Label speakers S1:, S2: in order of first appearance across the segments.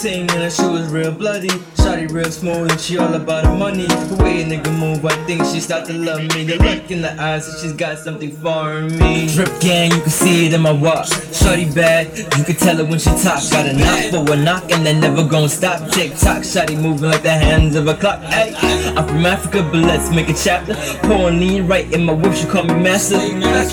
S1: ting and her shoes real bloody. Shotty real smooth and she all about the money. The way a nigga move, I think she start to love me. The look in the eyes, that she's got something for me. Drip gang, you can see it in my walk. Shotty bad, you can tell it when she talk. Got a knock for a knock and then never gon' stop. Tick tock, shotty moving like the hands of a clock. Hey, I'm from Africa, but let's make a chapter. Pouring lean right in my whip, she call me master.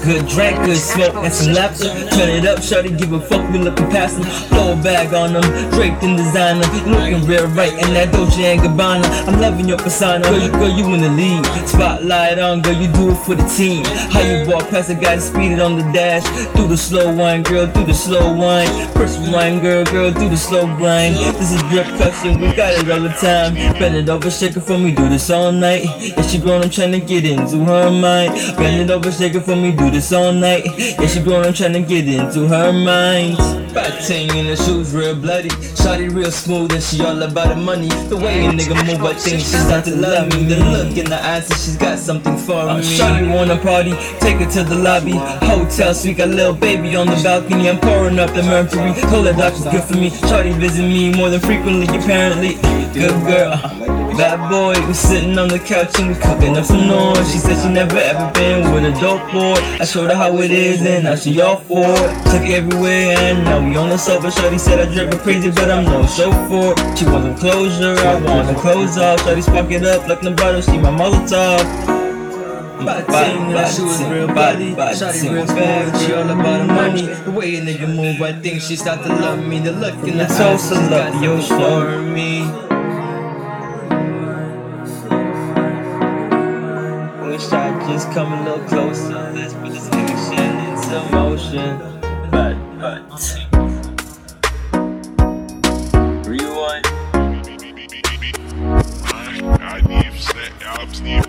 S1: Good drink, good smoke, and some laughter. Turn it up, Shotty, give a fuck, we looking past them. Throw a bag on them, draped designer. Looking real right in that Dolce and Gabbana. I'm loving your persona, girl, you, girl, you in the lead. Spotlight on, girl, you do it for the team. How you walk past a guy, speed it on the dash. Do the slow wine, girl, do the slow wine. First wine, girl, girl, do the slow grind. This is drip cushion, we got it all the time. Bend it over, shake it for me, do this all night. Yeah, she grown, I'm trying to get into her mind. Bend it over, shake it for me, do this all night. Yeah, she grown, I'm trying to get into her mind. Fat ting in the shoes, real bloody. Shotty real smooth and she all about the money. The way a nigga move, I think she start to love me. The look in the eyes, and she's got something for uh, me. Shotty wanna party, take her to the lobby. Hotel suite, got little baby on the balcony. I'm pouring up the mercury. Told her doctor's good for me. Shorty visit me more than frequently, apparently. Good girl. Bad boy, we sitting on the couch and we cooking up some noise. She said she never ever been with a dope boy. I showed her how it is and now she all for it. Took it everywhere and now we on the sofa. Shorty said I her crazy, but I'm no chauffeur. She want some closure, I want her clothes off. Shorty spark it up like bottle, she my Molotov. Body, body, she was real body, shawty real bad, she all about the money. The way a nigga move, I think she start to love me. The look in the eyes, she's got you for me. Just come a little closer. Let's put this action into motion. But, but. Rewind.
S2: I need set albums need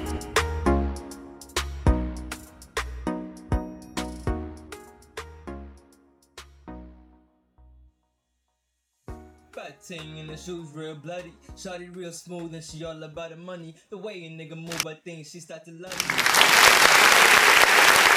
S1: Fat ting and the shoes real bloody. Shawty real smooth and she all about the money. The way a nigga move, I think she start to love me.